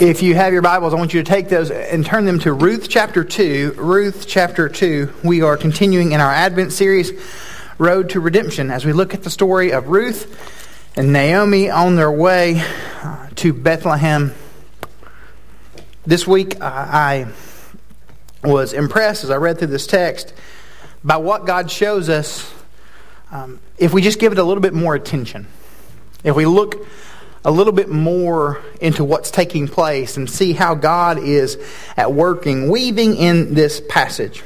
If you have your Bibles, I want you to take those and turn them to Ruth chapter 2. Ruth chapter 2. We are continuing in our Advent series, Road to Redemption, as we look at the story of Ruth and Naomi on their way uh, to Bethlehem. This week, uh, I was impressed as I read through this text by what God shows us um, if we just give it a little bit more attention. If we look a little bit more into what's taking place and see how God is at working, weaving in this passage.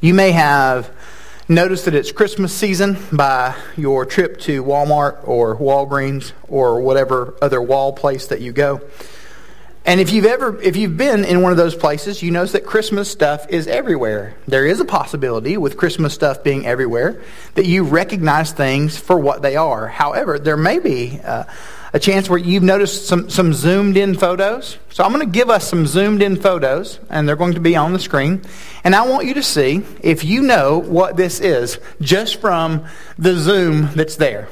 You may have noticed that it's Christmas season by your trip to Walmart or Walgreens or whatever other wall place that you go. And if you've ever, if you've been in one of those places, you know that Christmas stuff is everywhere. There is a possibility with Christmas stuff being everywhere that you recognize things for what they are. However, there may be uh, a chance where you've noticed some, some zoomed in photos. So I'm going to give us some zoomed in photos, and they're going to be on the screen. And I want you to see if you know what this is just from the zoom that's there.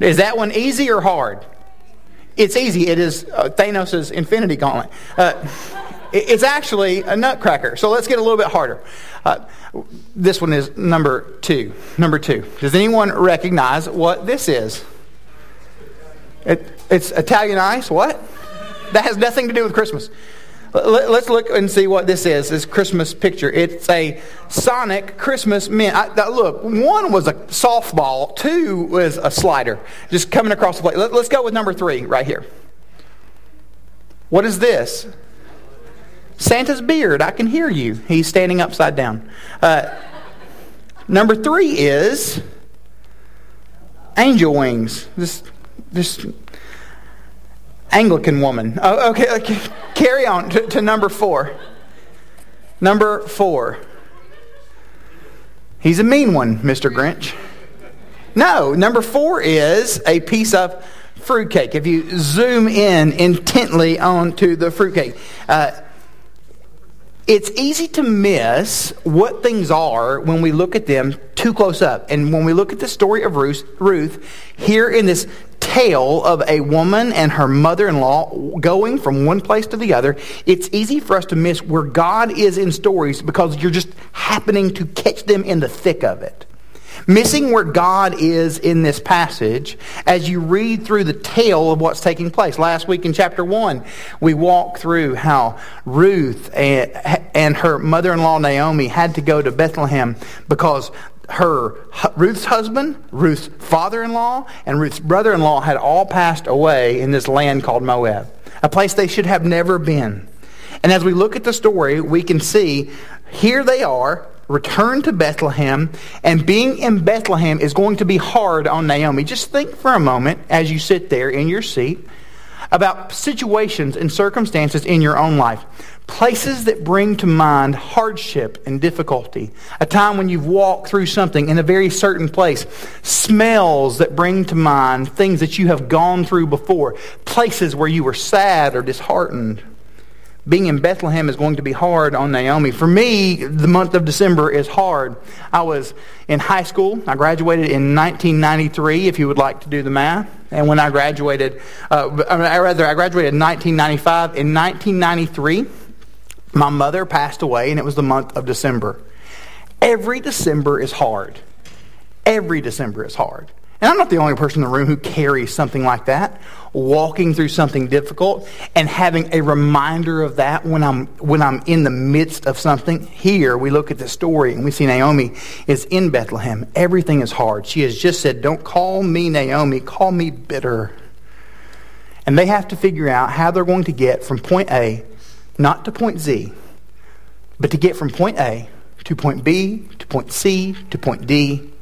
Is that one easy or hard? It's easy. It is uh, Thanos' Infinity Gauntlet. Uh, it's actually a nutcracker. So let's get a little bit harder. Uh, this one is number two. Number two. Does anyone recognize what this is? It, it's Italian ice. What? That has nothing to do with Christmas. Let's look and see what this is. This Christmas picture. It's a Sonic Christmas mint. I, look, one was a softball. Two was a slider, just coming across the plate. Let, us go with number three right here. What is this? Santa's beard. I can hear you. He's standing upside down. Uh, number three is angel wings. This, this Anglican woman. Oh, okay, okay, carry on to, to number four. Number four. He's a mean one, Mr. Grinch. No, number four is a piece of fruitcake. If you zoom in intently onto the fruitcake, uh, it's easy to miss what things are when we look at them too close up. And when we look at the story of Ruth, Ruth here in this tale of a woman and her mother in law going from one place to the other, it's easy for us to miss where God is in stories because you're just happening to catch them in the thick of it. Missing where God is in this passage as you read through the tale of what's taking place. Last week in chapter 1, we walked through how Ruth and, and her mother in law Naomi had to go to Bethlehem because her Ruth's husband, Ruth's father-in-law, and Ruth's brother-in-law had all passed away in this land called Moab, a place they should have never been. And as we look at the story, we can see here they are, returned to Bethlehem, and being in Bethlehem is going to be hard on Naomi. Just think for a moment as you sit there in your seat about situations and circumstances in your own life. Places that bring to mind hardship and difficulty. A time when you've walked through something in a very certain place. Smells that bring to mind things that you have gone through before. Places where you were sad or disheartened being in Bethlehem is going to be hard on Naomi. For me, the month of December is hard. I was in high school. I graduated in 1993, if you would like to do the math. And when I graduated, uh, rather, I graduated in 1995. In 1993, my mother passed away, and it was the month of December. Every December is hard. Every December is hard. And I'm not the only person in the room who carries something like that, walking through something difficult and having a reminder of that when I'm, when I'm in the midst of something. Here, we look at the story and we see Naomi is in Bethlehem. Everything is hard. She has just said, Don't call me Naomi, call me bitter. And they have to figure out how they're going to get from point A, not to point Z, but to get from point A to point B, to point C, to point D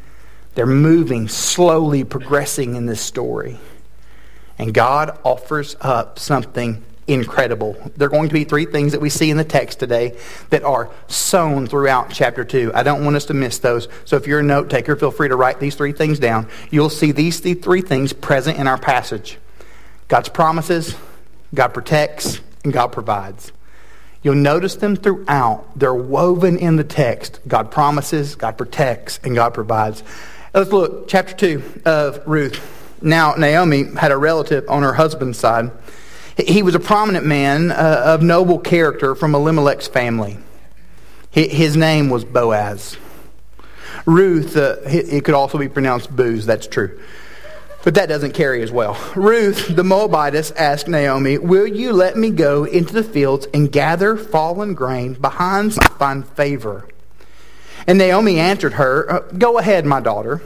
they're moving, slowly progressing in this story. And God offers up something incredible. There are going to be three things that we see in the text today that are sown throughout chapter 2. I don't want us to miss those. So if you're a note taker, feel free to write these three things down. You'll see these three things present in our passage God's promises, God protects, and God provides. You'll notice them throughout. They're woven in the text. God promises, God protects, and God provides. Let's look, chapter 2 of Ruth. Now, Naomi had a relative on her husband's side He was a prominent man uh, of noble character from Elimelech's family. His name was Boaz. Ruth, uh, it could also be pronounced booze, that's true. But that doesn't carry as well. Ruth, the Moabitess, asked Naomi, Will you let me go into the fields and gather fallen grain behind find favor? And Naomi answered her, uh, Go ahead, my daughter.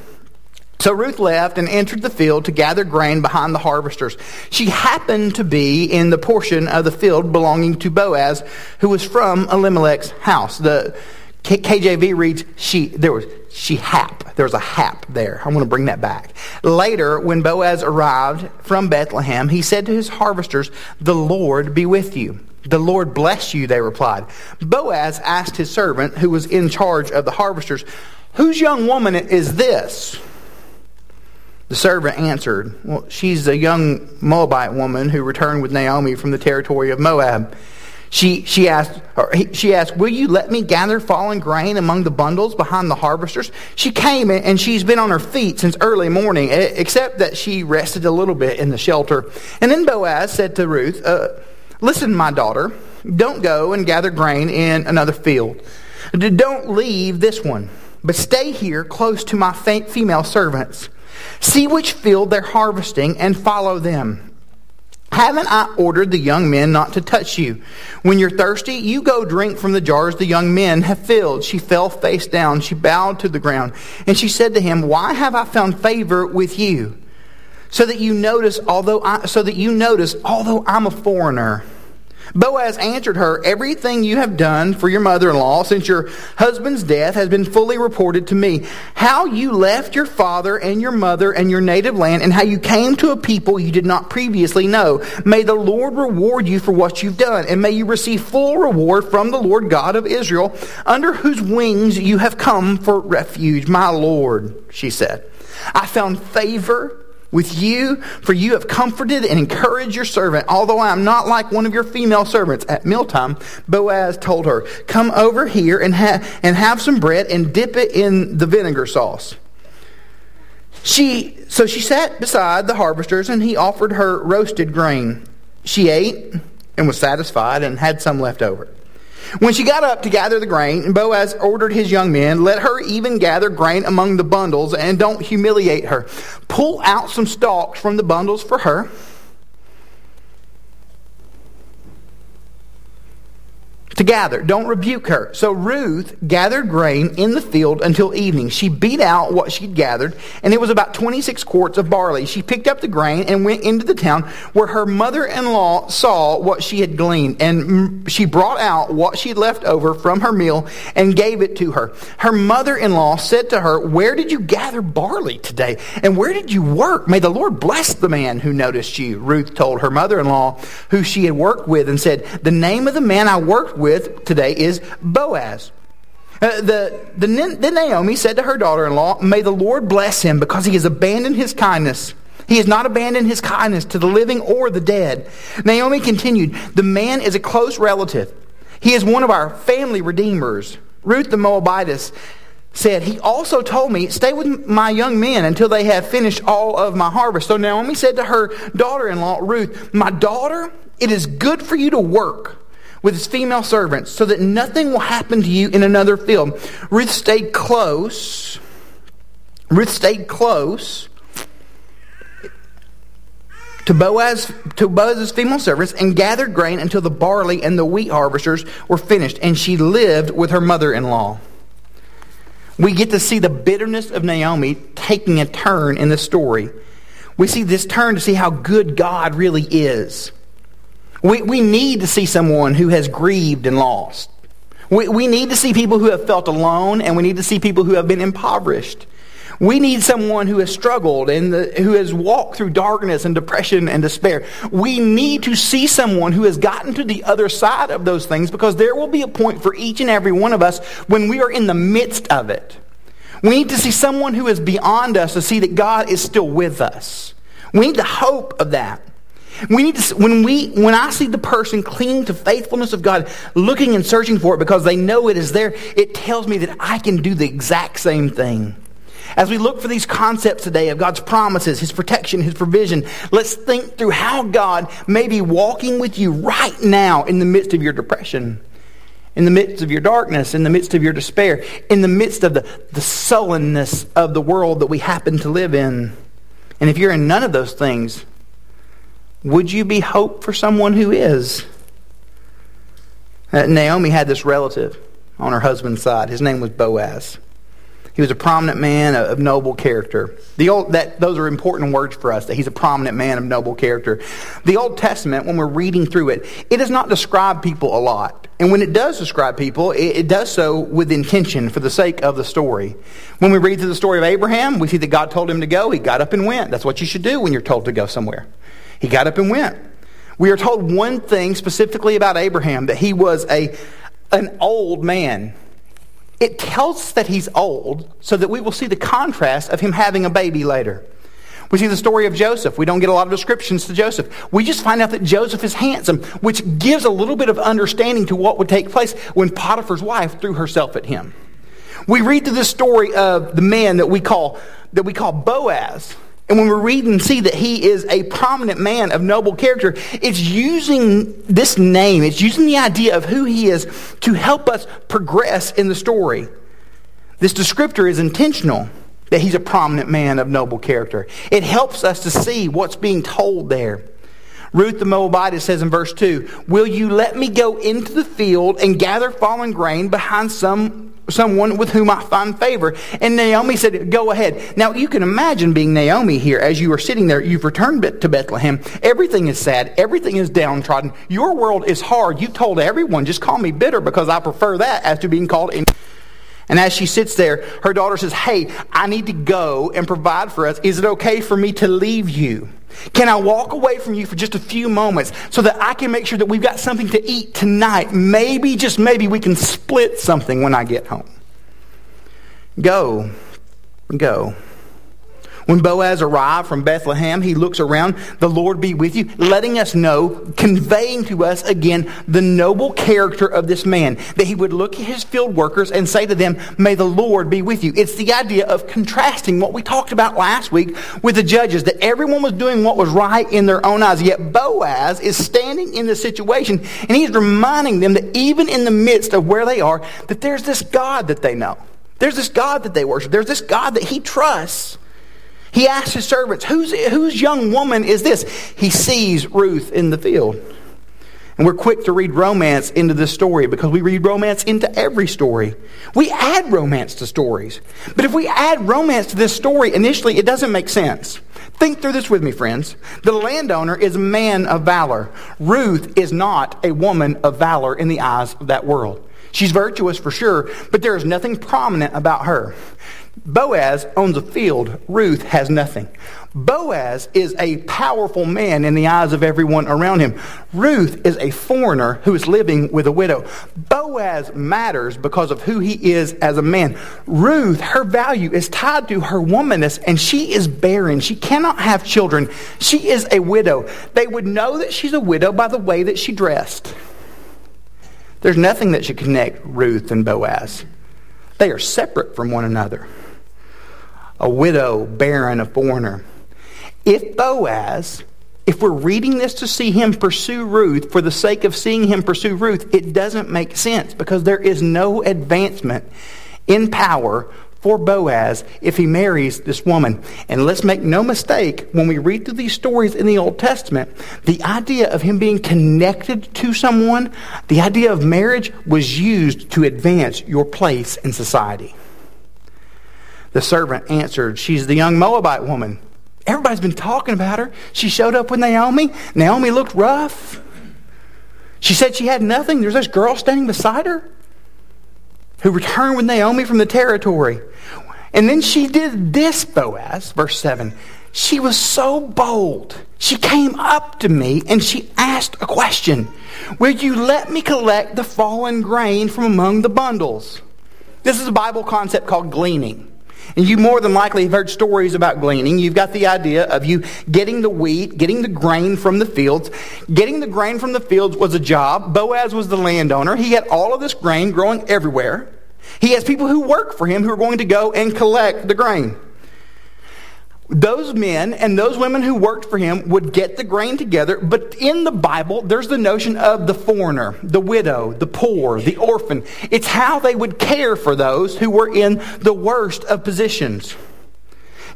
So Ruth left and entered the field to gather grain behind the harvesters. She happened to be in the portion of the field belonging to Boaz, who was from Elimelech's house. The KJV reads, she, there was, she hap. There was a hap there. I want to bring that back. Later, when Boaz arrived from Bethlehem, he said to his harvesters, The Lord be with you. The Lord bless you, they replied. Boaz asked his servant, who was in charge of the harvesters, Whose young woman is this? The servant answered, Well, she's a young Moabite woman who returned with Naomi from the territory of Moab. She, she, asked, she asked, Will you let me gather fallen grain among the bundles behind the harvesters? She came and she's been on her feet since early morning, except that she rested a little bit in the shelter. And then Boaz said to Ruth, uh, Listen, my daughter, don't go and gather grain in another field. Don't leave this one, but stay here close to my female servants. See which field they're harvesting and follow them. Haven't I ordered the young men not to touch you? When you're thirsty, you go drink from the jars the young men have filled. She fell face down. She bowed to the ground. And she said to him, Why have I found favor with you? So that you notice, although I, so that you notice, although I'm a foreigner. Boaz answered her, Everything you have done for your mother in law since your husband's death has been fully reported to me. How you left your father and your mother and your native land, and how you came to a people you did not previously know. May the Lord reward you for what you've done, and may you receive full reward from the Lord God of Israel, under whose wings you have come for refuge. My Lord, she said, I found favor with you, for you have comforted and encouraged your servant, although I am not like one of your female servants. At mealtime, Boaz told her, Come over here and, ha- and have some bread and dip it in the vinegar sauce. She, so she sat beside the harvesters, and he offered her roasted grain. She ate and was satisfied and had some left over. When she got up to gather the grain, Boaz ordered his young men, let her even gather grain among the bundles and don't humiliate her. Pull out some stalks from the bundles for her to gather. Don't rebuke her. So Ruth gathered grain in the field until evening. She beat out what she'd gathered, and it was about 26 quarts of barley. She picked up the grain and went into the town where her mother-in-law saw what she had gleaned, and she brought out what she'd left over from her meal and gave it to her. Her mother-in-law said to her, Where did you gather barley today? And where did you work? May the Lord bless the man who noticed you. Ruth told her mother-in-law who she had worked with and said, The name of the man I worked with with today is Boaz. Uh, the, the, the Naomi said to her daughter-in-law, May the Lord bless him because he has abandoned his kindness. He has not abandoned his kindness to the living or the dead. Naomi continued, The man is a close relative. He is one of our family redeemers. Ruth the Moabitess said, He also told me, Stay with my young men until they have finished all of my harvest. So Naomi said to her daughter in law, Ruth, My daughter, it is good for you to work with his female servants so that nothing will happen to you in another field. Ruth stayed close. Ruth stayed close to Boaz to Boaz's female servants and gathered grain until the barley and the wheat harvesters were finished, and she lived with her mother-in-law. We get to see the bitterness of Naomi taking a turn in the story. We see this turn to see how good God really is. We, we need to see someone who has grieved and lost. We, we need to see people who have felt alone, and we need to see people who have been impoverished. We need someone who has struggled and the, who has walked through darkness and depression and despair. We need to see someone who has gotten to the other side of those things because there will be a point for each and every one of us when we are in the midst of it. We need to see someone who is beyond us to see that God is still with us. We need the hope of that. We need to, when we, when I see the person clinging to faithfulness of God, looking and searching for it because they know it is there, it tells me that I can do the exact same thing. As we look for these concepts today of God's promises, His protection, His provision, let's think through how God may be walking with you right now in the midst of your depression, in the midst of your darkness, in the midst of your despair, in the midst of the, the sullenness of the world that we happen to live in. And if you're in none of those things, would you be hope for someone who is? Uh, Naomi had this relative on her husband's side. His name was Boaz. He was a prominent man of noble character. The old, that, those are important words for us, that he's a prominent man of noble character. The Old Testament, when we're reading through it, it does not describe people a lot. And when it does describe people, it, it does so with intention for the sake of the story. When we read through the story of Abraham, we see that God told him to go. He got up and went. That's what you should do when you're told to go somewhere. He got up and went. We are told one thing specifically about Abraham, that he was a, an old man. It tells us that he's old so that we will see the contrast of him having a baby later. We see the story of Joseph. We don't get a lot of descriptions to Joseph. We just find out that Joseph is handsome, which gives a little bit of understanding to what would take place when Potiphar's wife threw herself at him. We read through this story of the man that we call, that we call Boaz. And when we read and see that he is a prominent man of noble character, it's using this name, it's using the idea of who he is to help us progress in the story. This descriptor is intentional that he's a prominent man of noble character. It helps us to see what's being told there. Ruth the Moabitess says in verse 2, Will you let me go into the field and gather fallen grain behind some someone with whom I find favor. And Naomi said, Go ahead. Now, you can imagine being Naomi here as you are sitting there. You've returned to Bethlehem. Everything is sad. Everything is downtrodden. Your world is hard. You've told everyone, just call me bitter because I prefer that as to being called in. And as she sits there, her daughter says, Hey, I need to go and provide for us. Is it okay for me to leave you? Can I walk away from you for just a few moments so that I can make sure that we've got something to eat tonight? Maybe, just maybe, we can split something when I get home. Go. Go. When Boaz arrived from Bethlehem, he looks around, the Lord be with you, letting us know, conveying to us again the noble character of this man. That he would look at his field workers and say to them, May the Lord be with you. It's the idea of contrasting what we talked about last week with the judges, that everyone was doing what was right in their own eyes. Yet Boaz is standing in the situation and he's reminding them that even in the midst of where they are, that there's this God that they know. There's this God that they worship. There's this God that he trusts. He asks his servants, whose, whose young woman is this? He sees Ruth in the field. And we're quick to read romance into this story because we read romance into every story. We add romance to stories. But if we add romance to this story initially, it doesn't make sense. Think through this with me, friends. The landowner is a man of valor. Ruth is not a woman of valor in the eyes of that world. She's virtuous for sure, but there is nothing prominent about her. Boaz owns a field. Ruth has nothing. Boaz is a powerful man in the eyes of everyone around him. Ruth is a foreigner who is living with a widow. Boaz matters because of who he is as a man. Ruth, her value is tied to her womanness, and she is barren. She cannot have children. She is a widow. They would know that she's a widow by the way that she dressed. There's nothing that should connect Ruth and Boaz. They are separate from one another a widow, barren, a foreigner. If Boaz, if we're reading this to see him pursue Ruth for the sake of seeing him pursue Ruth, it doesn't make sense because there is no advancement in power for Boaz if he marries this woman. And let's make no mistake, when we read through these stories in the Old Testament, the idea of him being connected to someone, the idea of marriage was used to advance your place in society. The servant answered, She's the young Moabite woman. Everybody's been talking about her. She showed up with Naomi. Naomi looked rough. She said she had nothing. There's this girl standing beside her who returned with Naomi from the territory. And then she did this, Boaz, verse 7. She was so bold. She came up to me and she asked a question Will you let me collect the fallen grain from among the bundles? This is a Bible concept called gleaning. And you more than likely have heard stories about gleaning. You've got the idea of you getting the wheat, getting the grain from the fields. Getting the grain from the fields was a job. Boaz was the landowner. He had all of this grain growing everywhere. He has people who work for him who are going to go and collect the grain. Those men and those women who worked for him would get the grain together, but in the Bible, there's the notion of the foreigner, the widow, the poor, the orphan. It's how they would care for those who were in the worst of positions.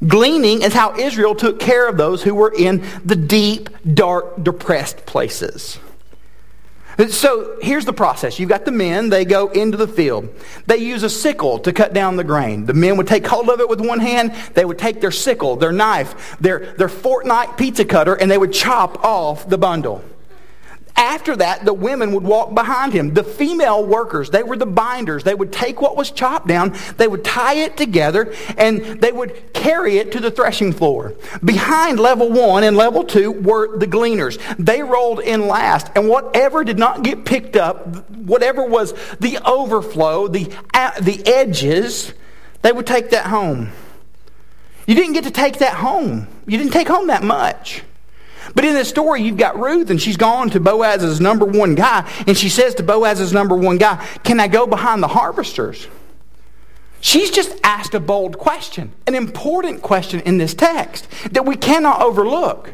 Gleaning is how Israel took care of those who were in the deep, dark, depressed places. So here's the process. You've got the men, they go into the field. They use a sickle to cut down the grain. The men would take hold of it with one hand, they would take their sickle, their knife, their, their Fortnite pizza cutter, and they would chop off the bundle. After that, the women would walk behind him. The female workers, they were the binders. They would take what was chopped down, they would tie it together, and they would carry it to the threshing floor. Behind level one and level two were the gleaners. They rolled in last, and whatever did not get picked up, whatever was the overflow, the, the edges, they would take that home. You didn't get to take that home. You didn't take home that much. But in this story, you've got Ruth, and she's gone to Boaz's number one guy, and she says to Boaz's number one guy, Can I go behind the harvesters? She's just asked a bold question, an important question in this text that we cannot overlook.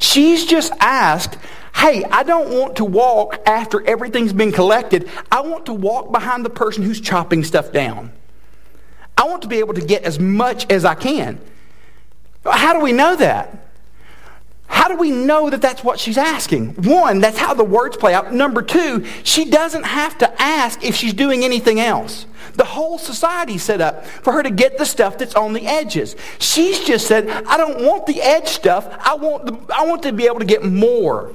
She's just asked, Hey, I don't want to walk after everything's been collected. I want to walk behind the person who's chopping stuff down. I want to be able to get as much as I can. How do we know that? How do we know that that's what she's asking? One, that's how the words play out. Number two, she doesn't have to ask if she's doing anything else. The whole society set up for her to get the stuff that's on the edges. She's just said, I don't want the edge stuff. I want, the, I want to be able to get more.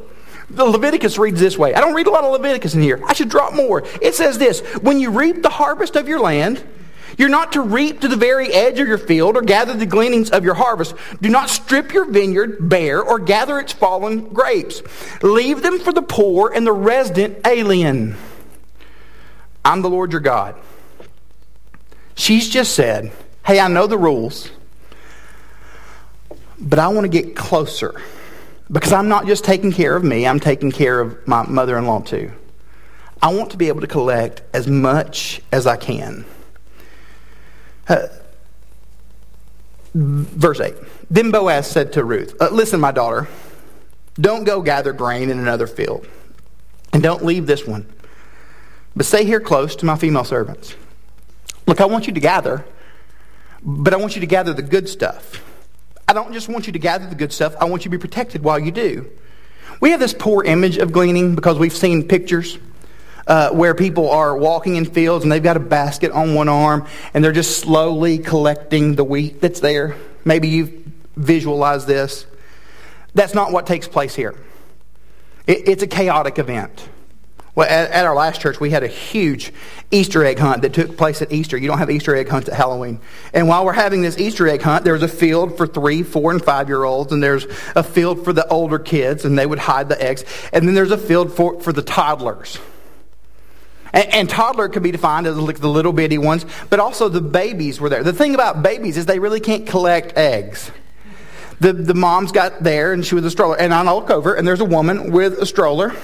The Leviticus reads this way. I don't read a lot of Leviticus in here. I should drop more. It says this When you reap the harvest of your land, you're not to reap to the very edge of your field or gather the gleanings of your harvest. Do not strip your vineyard bare or gather its fallen grapes. Leave them for the poor and the resident alien. I'm the Lord your God. She's just said, Hey, I know the rules, but I want to get closer because I'm not just taking care of me, I'm taking care of my mother in law too. I want to be able to collect as much as I can. Verse 8. Then Boaz said to Ruth, uh, Listen, my daughter, don't go gather grain in another field, and don't leave this one, but stay here close to my female servants. Look, I want you to gather, but I want you to gather the good stuff. I don't just want you to gather the good stuff, I want you to be protected while you do. We have this poor image of gleaning because we've seen pictures uh, where people are walking in fields and they've got a basket on one arm and they're just slowly collecting the wheat that's there. Maybe you've visualized this. That's not what takes place here. It, it's a chaotic event. Well, at, at, our last church, we had a huge Easter egg hunt that took place at Easter. You don't have Easter egg hunts at Halloween. And while we're having this Easter egg hunt, there's a field for three, four, and five year olds, and there's a field for the older kids, and they would hide the eggs. And then there's a field for, for the toddlers. And, and toddler could be defined as like the little bitty ones, but also the babies were there. The thing about babies is they really can't collect eggs. The, the mom's got there and she was a stroller. And I look over and there's a woman with a stroller.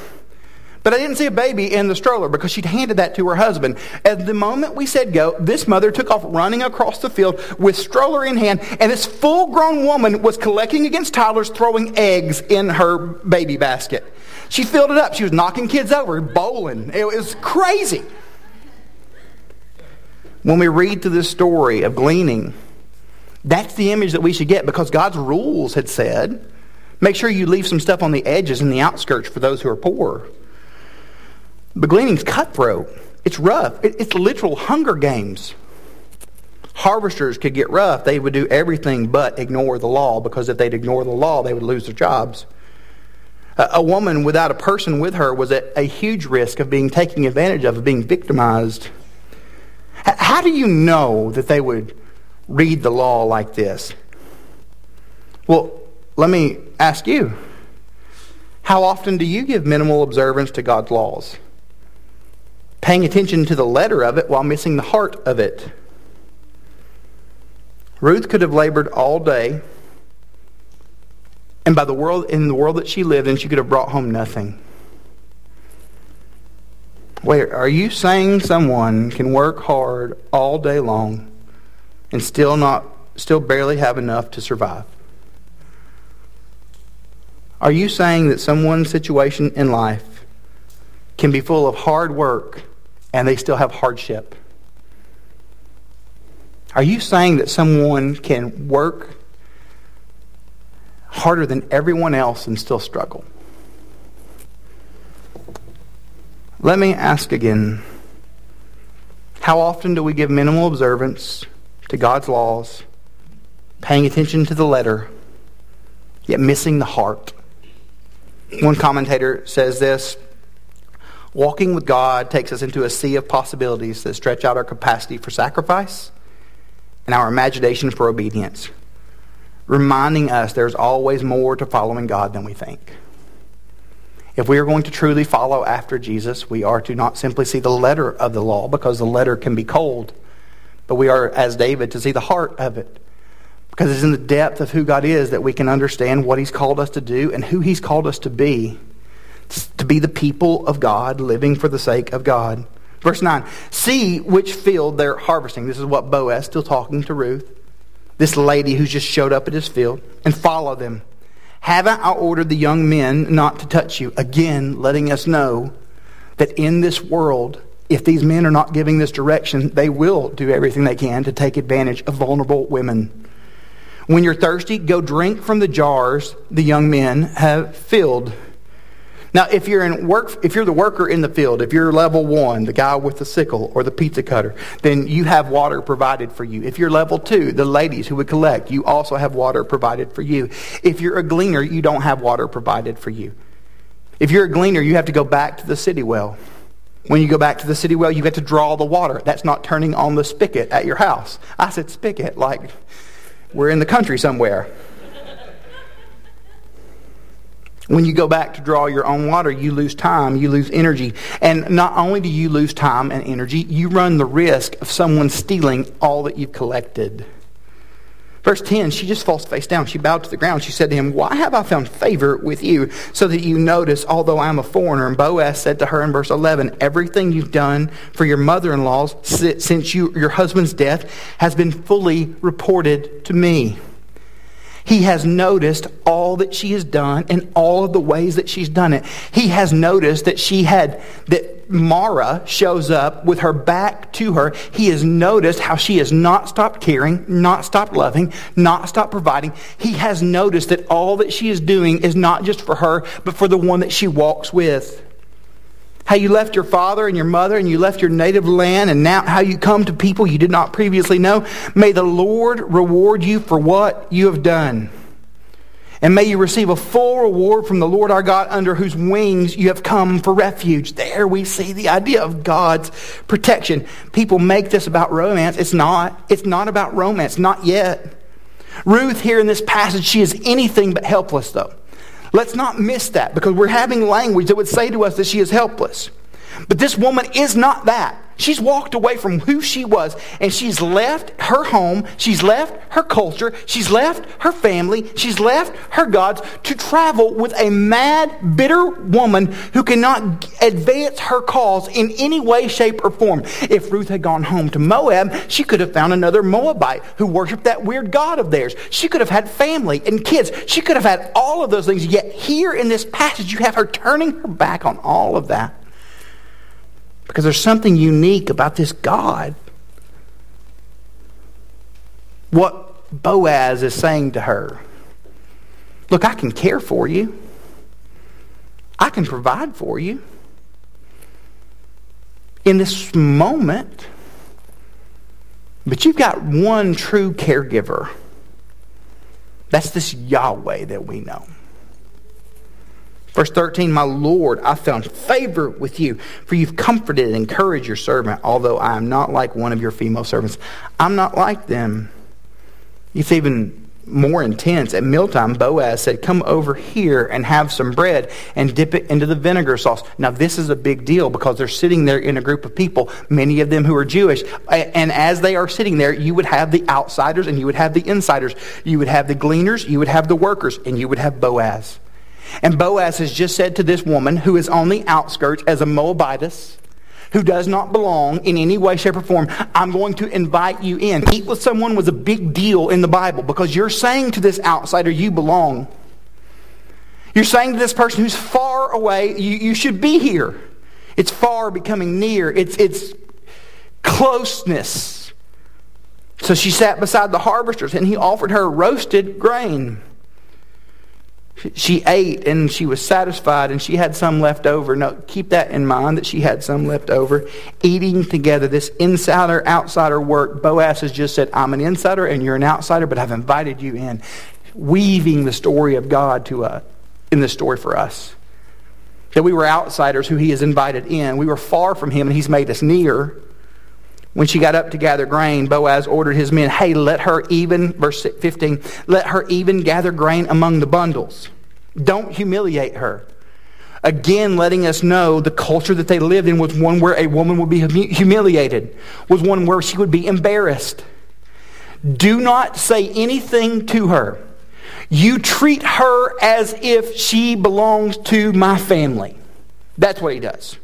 But I didn't see a baby in the stroller because she'd handed that to her husband. At the moment we said go, this mother took off running across the field with stroller in hand, and this full grown woman was collecting against toddlers, throwing eggs in her baby basket. She filled it up. She was knocking kids over, bowling. It was crazy. When we read through this story of gleaning, that's the image that we should get because God's rules had said make sure you leave some stuff on the edges and the outskirts for those who are poor. But gleaning's cutthroat. It's rough. It's literal hunger games. Harvesters could get rough. They would do everything but ignore the law because if they'd ignore the law, they would lose their jobs. A woman without a person with her was at a huge risk of being taken advantage of, of being victimized. How do you know that they would read the law like this? Well, let me ask you how often do you give minimal observance to God's laws? Paying attention to the letter of it while missing the heart of it. Ruth could have labored all day and by the world, in the world that she lived in, she could have brought home nothing. Wait, are you saying someone can work hard all day long and still not still barely have enough to survive? Are you saying that someone's situation in life can be full of hard work and they still have hardship? Are you saying that someone can work harder than everyone else and still struggle? Let me ask again how often do we give minimal observance to God's laws, paying attention to the letter, yet missing the heart? One commentator says this Walking with God takes us into a sea of possibilities that stretch out our capacity for sacrifice and our imagination for obedience, reminding us there's always more to following God than we think. If we are going to truly follow after Jesus, we are to not simply see the letter of the law because the letter can be cold, but we are, as David, to see the heart of it. Because it's in the depth of who God is that we can understand what He's called us to do and who He's called us to be. To be the people of God, living for the sake of God. Verse 9 See which field they're harvesting. This is what Boaz, still talking to Ruth, this lady who's just showed up at his field, and follow them. Haven't I ordered the young men not to touch you? Again, letting us know that in this world, if these men are not giving this direction, they will do everything they can to take advantage of vulnerable women. When you're thirsty, go drink from the jars the young men have filled. Now, if you're in work, if you're the worker in the field, if you're level one, the guy with the sickle or the pizza cutter, then you have water provided for you. If you're level two, the ladies who would collect, you also have water provided for you. If you're a gleaner, you don't have water provided for you. If you're a gleaner, you have to go back to the city well. When you go back to the city well, you get to draw the water. That's not turning on the spigot at your house. I said spigot, like we're in the country somewhere. When you go back to draw your own water, you lose time, you lose energy. And not only do you lose time and energy, you run the risk of someone stealing all that you've collected. Verse 10, she just falls face down. She bowed to the ground. She said to him, Why have I found favor with you so that you notice, although I am a foreigner? And Boaz said to her in verse 11, Everything you've done for your mother in laws since you, your husband's death has been fully reported to me. He has noticed all that she has done and all of the ways that she's done it. He has noticed that she had, that Mara shows up with her back to her. He has noticed how she has not stopped caring, not stopped loving, not stopped providing. He has noticed that all that she is doing is not just for her, but for the one that she walks with how you left your father and your mother and you left your native land and now how you come to people you did not previously know. May the Lord reward you for what you have done. And may you receive a full reward from the Lord our God under whose wings you have come for refuge. There we see the idea of God's protection. People make this about romance. It's not. It's not about romance. Not yet. Ruth here in this passage, she is anything but helpless though. Let's not miss that because we're having language that would say to us that she is helpless. But this woman is not that. She's walked away from who she was and she's left her home, she's left her culture, she's left her family, she's left her gods to travel with a mad, bitter woman who cannot advance her cause in any way, shape, or form. If Ruth had gone home to Moab, she could have found another Moabite who worshiped that weird god of theirs. She could have had family and kids. She could have had all of those things. Yet here in this passage, you have her turning her back on all of that because there's something unique about this God. What Boaz is saying to her Look, I can care for you, I can provide for you. In this moment, but you've got one true caregiver. That's this Yahweh that we know. Verse 13, My Lord, I found favor with you, for you've comforted and encouraged your servant, although I am not like one of your female servants. I'm not like them. It's even more intense. At mealtime, Boaz said, Come over here and have some bread and dip it into the vinegar sauce. Now, this is a big deal because they're sitting there in a group of people, many of them who are Jewish. And as they are sitting there, you would have the outsiders and you would have the insiders. You would have the gleaners, you would have the workers, and you would have Boaz. And Boaz has just said to this woman who is on the outskirts as a Moabitess, who does not belong in any way, shape, or form, I'm going to invite you in. Eat with someone was a big deal in the Bible because you're saying to this outsider, you belong. You're saying to this person who's far away, you, you should be here. It's far becoming near. It's, it's closeness. So she sat beside the harvesters, and he offered her roasted grain. She ate and she was satisfied and she had some left over. No, keep that in mind that she had some left over. Eating together, this insider outsider work. Boaz has just said, I'm an insider and you're an outsider, but I've invited you in. Weaving the story of God to us, uh, in the story for us. That we were outsiders who he has invited in. We were far from him and he's made us near. When she got up to gather grain, Boaz ordered his men, Hey, let her even, verse 15, let her even gather grain among the bundles. Don't humiliate her. Again, letting us know the culture that they lived in was one where a woman would be humiliated, was one where she would be embarrassed. Do not say anything to her. You treat her as if she belongs to my family. That's what he does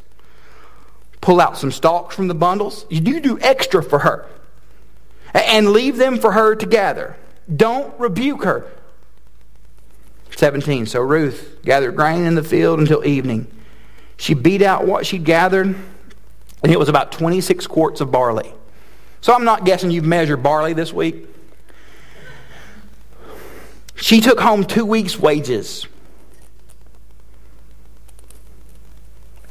pull out some stalks from the bundles. You do extra for her. And leave them for her to gather. Don't rebuke her. 17. So Ruth gathered grain in the field until evening. She beat out what she gathered, and it was about 26 quarts of barley. So I'm not guessing you've measured barley this week. She took home two weeks' wages.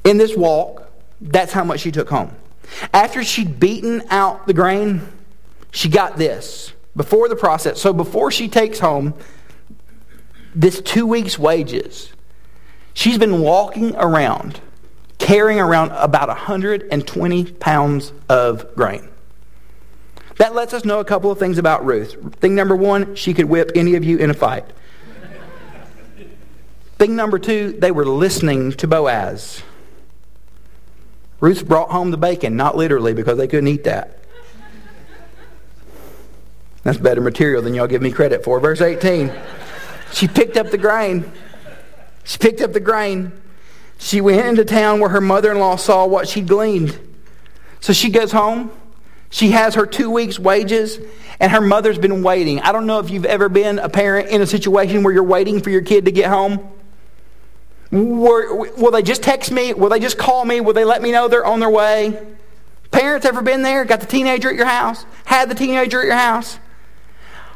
In this walk, that's how much she took home. After she'd beaten out the grain, she got this before the process. So before she takes home this two weeks' wages, she's been walking around carrying around about 120 pounds of grain. That lets us know a couple of things about Ruth. Thing number one, she could whip any of you in a fight. Thing number two, they were listening to Boaz. Ruth brought home the bacon, not literally because they couldn't eat that. That's better material than y'all give me credit for. Verse 18. She picked up the grain. She picked up the grain. She went into town where her mother in law saw what she gleaned. So she goes home. She has her two weeks' wages, and her mother's been waiting. I don't know if you've ever been a parent in a situation where you're waiting for your kid to get home. Will they just text me? Will they just call me? Will they let me know they're on their way? Parents ever been there? Got the teenager at your house? Had the teenager at your house?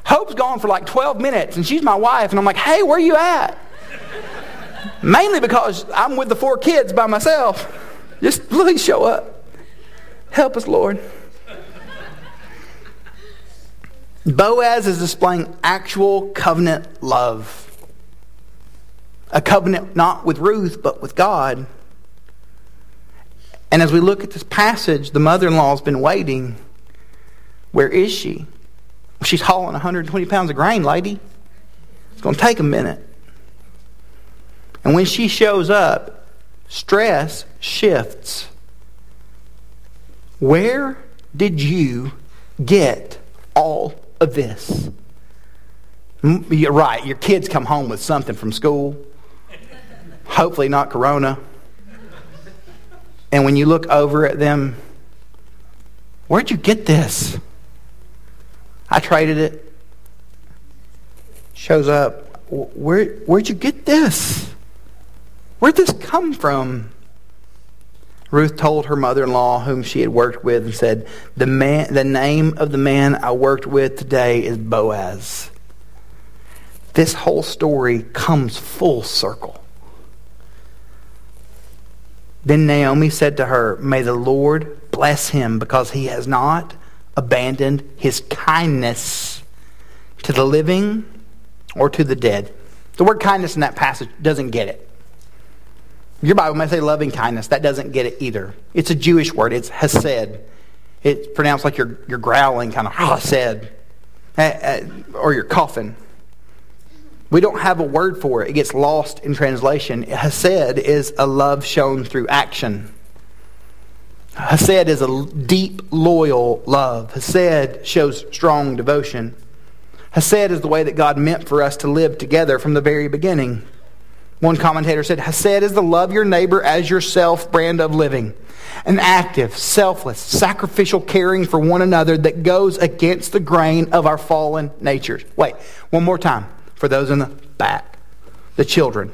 Hope's gone for like 12 minutes and she's my wife and I'm like, hey, where are you at? Mainly because I'm with the four kids by myself. Just please show up. Help us, Lord. Boaz is displaying actual covenant love a covenant not with Ruth, but with God. And as we look at this passage, the mother in law has been waiting. Where is she? She's hauling 120 pounds of grain, lady. It's going to take a minute. And when she shows up, stress shifts. Where did you get all of this? You're right. Your kids come home with something from school. Hopefully, not corona. And when you look over at them, where'd you get this? I traded it. Shows up. Where, where'd you get this? Where'd this come from? Ruth told her mother in law, whom she had worked with, and said, the, man, the name of the man I worked with today is Boaz. This whole story comes full circle. Then Naomi said to her, May the Lord bless him because he has not abandoned his kindness to the living or to the dead. The word kindness in that passage doesn't get it. Your Bible may say loving kindness. That doesn't get it either. It's a Jewish word. It's hesed. It's pronounced like you're, you're growling, kind of hesed, eh, eh, or you're coughing. We don't have a word for it. It gets lost in translation. Hesed is a love shown through action. Hesed is a deep, loyal love. Hesed shows strong devotion. Hesed is the way that God meant for us to live together from the very beginning. One commentator said, Hesed is the love your neighbor as yourself brand of living. An active, selfless, sacrificial caring for one another that goes against the grain of our fallen natures. Wait, one more time for those in the back, the children.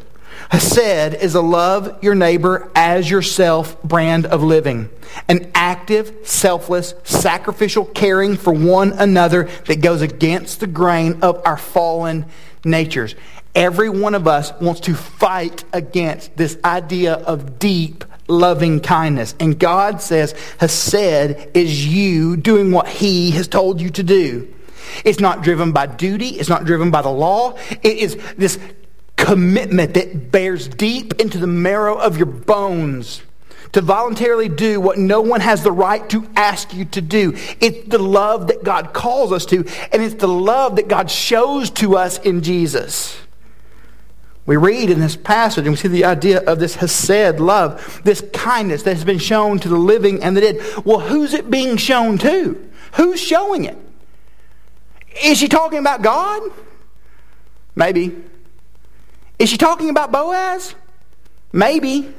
Hesed is a love your neighbor as yourself brand of living. An active, selfless, sacrificial caring for one another that goes against the grain of our fallen natures. Every one of us wants to fight against this idea of deep, loving kindness. And God says, Hesed is you doing what He has told you to do. It's not driven by duty. It's not driven by the law. It is this commitment that bears deep into the marrow of your bones to voluntarily do what no one has the right to ask you to do. It's the love that God calls us to, and it's the love that God shows to us in Jesus. We read in this passage and we see the idea of this Hesed love, this kindness that has been shown to the living and the dead. Well, who's it being shown to? Who's showing it? Is she talking about God? Maybe. Is she talking about Boaz? Maybe.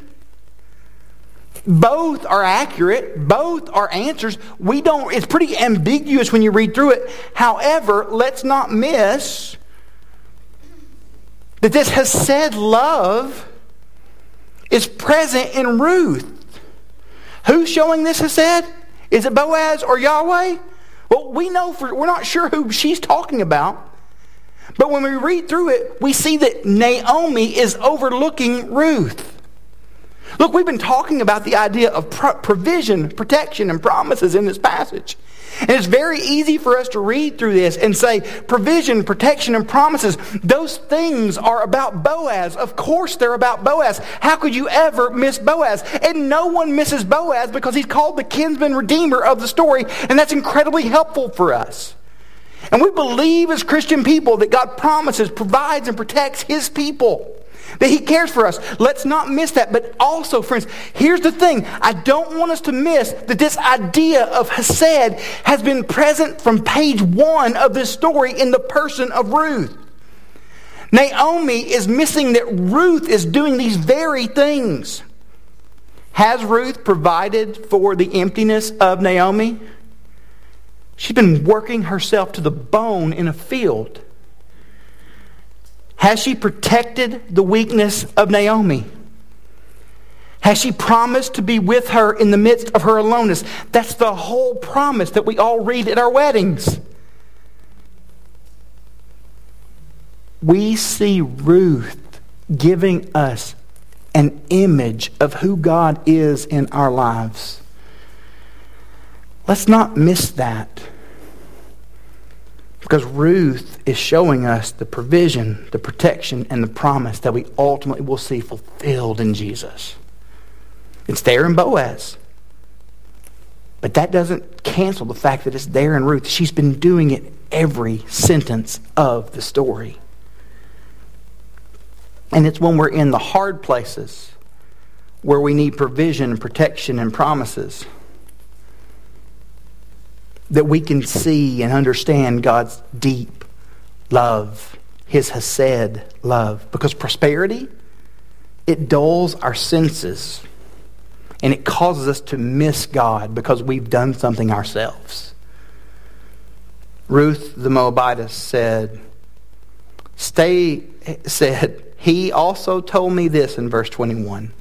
Both are accurate. Both are answers. We don't, it's pretty ambiguous when you read through it. However, let's not miss that this Hesed love is present in Ruth. Who's showing this Hesed? Is it Boaz or Yahweh? Well, we know for, we're not sure who she's talking about. But when we read through it, we see that Naomi is overlooking Ruth. Look, we've been talking about the idea of provision, protection, and promises in this passage. And it's very easy for us to read through this and say provision, protection, and promises. Those things are about Boaz. Of course, they're about Boaz. How could you ever miss Boaz? And no one misses Boaz because he's called the kinsman redeemer of the story, and that's incredibly helpful for us. And we believe as Christian people that God promises, provides, and protects his people. That he cares for us. Let's not miss that. But also, friends, here's the thing. I don't want us to miss that this idea of Hesed has been present from page one of this story in the person of Ruth. Naomi is missing that Ruth is doing these very things. Has Ruth provided for the emptiness of Naomi? She's been working herself to the bone in a field. Has she protected the weakness of Naomi? Has she promised to be with her in the midst of her aloneness? That's the whole promise that we all read at our weddings. We see Ruth giving us an image of who God is in our lives. Let's not miss that. Because Ruth is showing us the provision, the protection, and the promise that we ultimately will see fulfilled in Jesus. It's there in Boaz. But that doesn't cancel the fact that it's there in Ruth. She's been doing it every sentence of the story. And it's when we're in the hard places where we need provision, protection, and promises that we can see and understand God's deep love, His Hesed love. Because prosperity, it dulls our senses and it causes us to miss God because we've done something ourselves. Ruth the Moabitess said, Stay, said, He also told me this in verse 21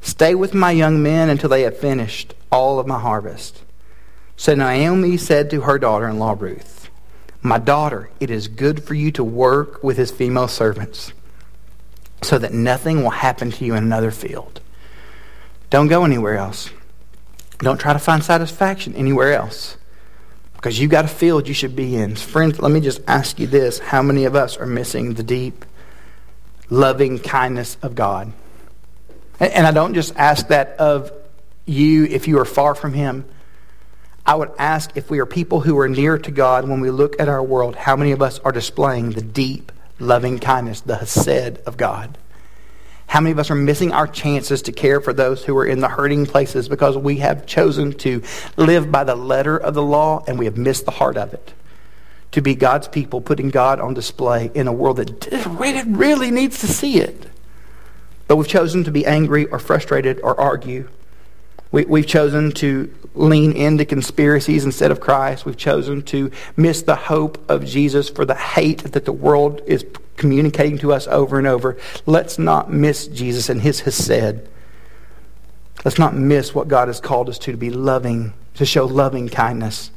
Stay with my young men until they have finished all of my harvest. So Naomi said to her daughter in law Ruth, My daughter, it is good for you to work with his female servants so that nothing will happen to you in another field. Don't go anywhere else. Don't try to find satisfaction anywhere else because you've got a field you should be in. Friends, let me just ask you this how many of us are missing the deep, loving kindness of God? And I don't just ask that of you if you are far from Him. I would ask if we are people who are near to God when we look at our world, how many of us are displaying the deep, loving kindness, the Hesed of God? How many of us are missing our chances to care for those who are in the hurting places because we have chosen to live by the letter of the law and we have missed the heart of it? To be God's people, putting God on display in a world that really needs to see it. But we've chosen to be angry or frustrated or argue. We, we've chosen to lean into conspiracies instead of Christ. We've chosen to miss the hope of Jesus for the hate that the world is communicating to us over and over. Let's not miss Jesus and his Hesed. Let's not miss what God has called us to, to be loving, to show loving kindness.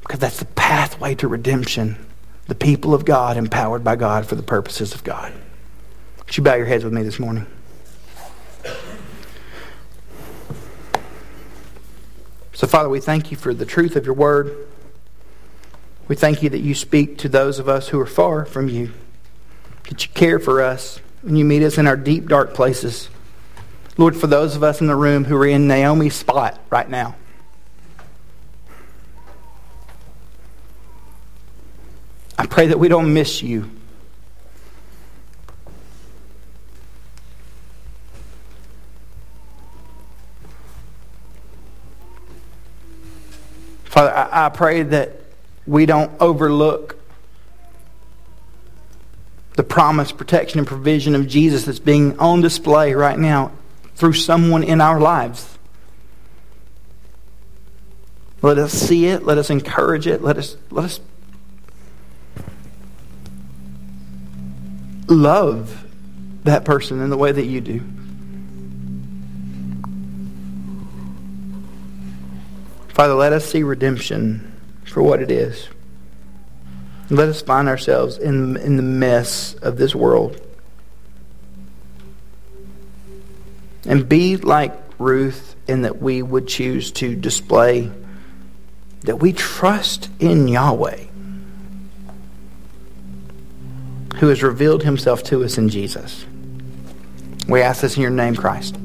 Because that's the pathway to redemption. The people of God empowered by God for the purposes of God. Would you bow your heads with me this morning? So, Father, we thank you for the truth of your word. We thank you that you speak to those of us who are far from you, that you care for us, and you meet us in our deep, dark places. Lord, for those of us in the room who are in Naomi's spot right now, I pray that we don't miss you. Father, I, I pray that we don't overlook the promise, protection, and provision of Jesus that's being on display right now through someone in our lives. Let us see it. Let us encourage it. Let us, let us love that person in the way that you do. Father, let us see redemption for what it is. Let us find ourselves in, in the mess of this world. And be like Ruth in that we would choose to display that we trust in Yahweh, who has revealed himself to us in Jesus. We ask this in your name, Christ.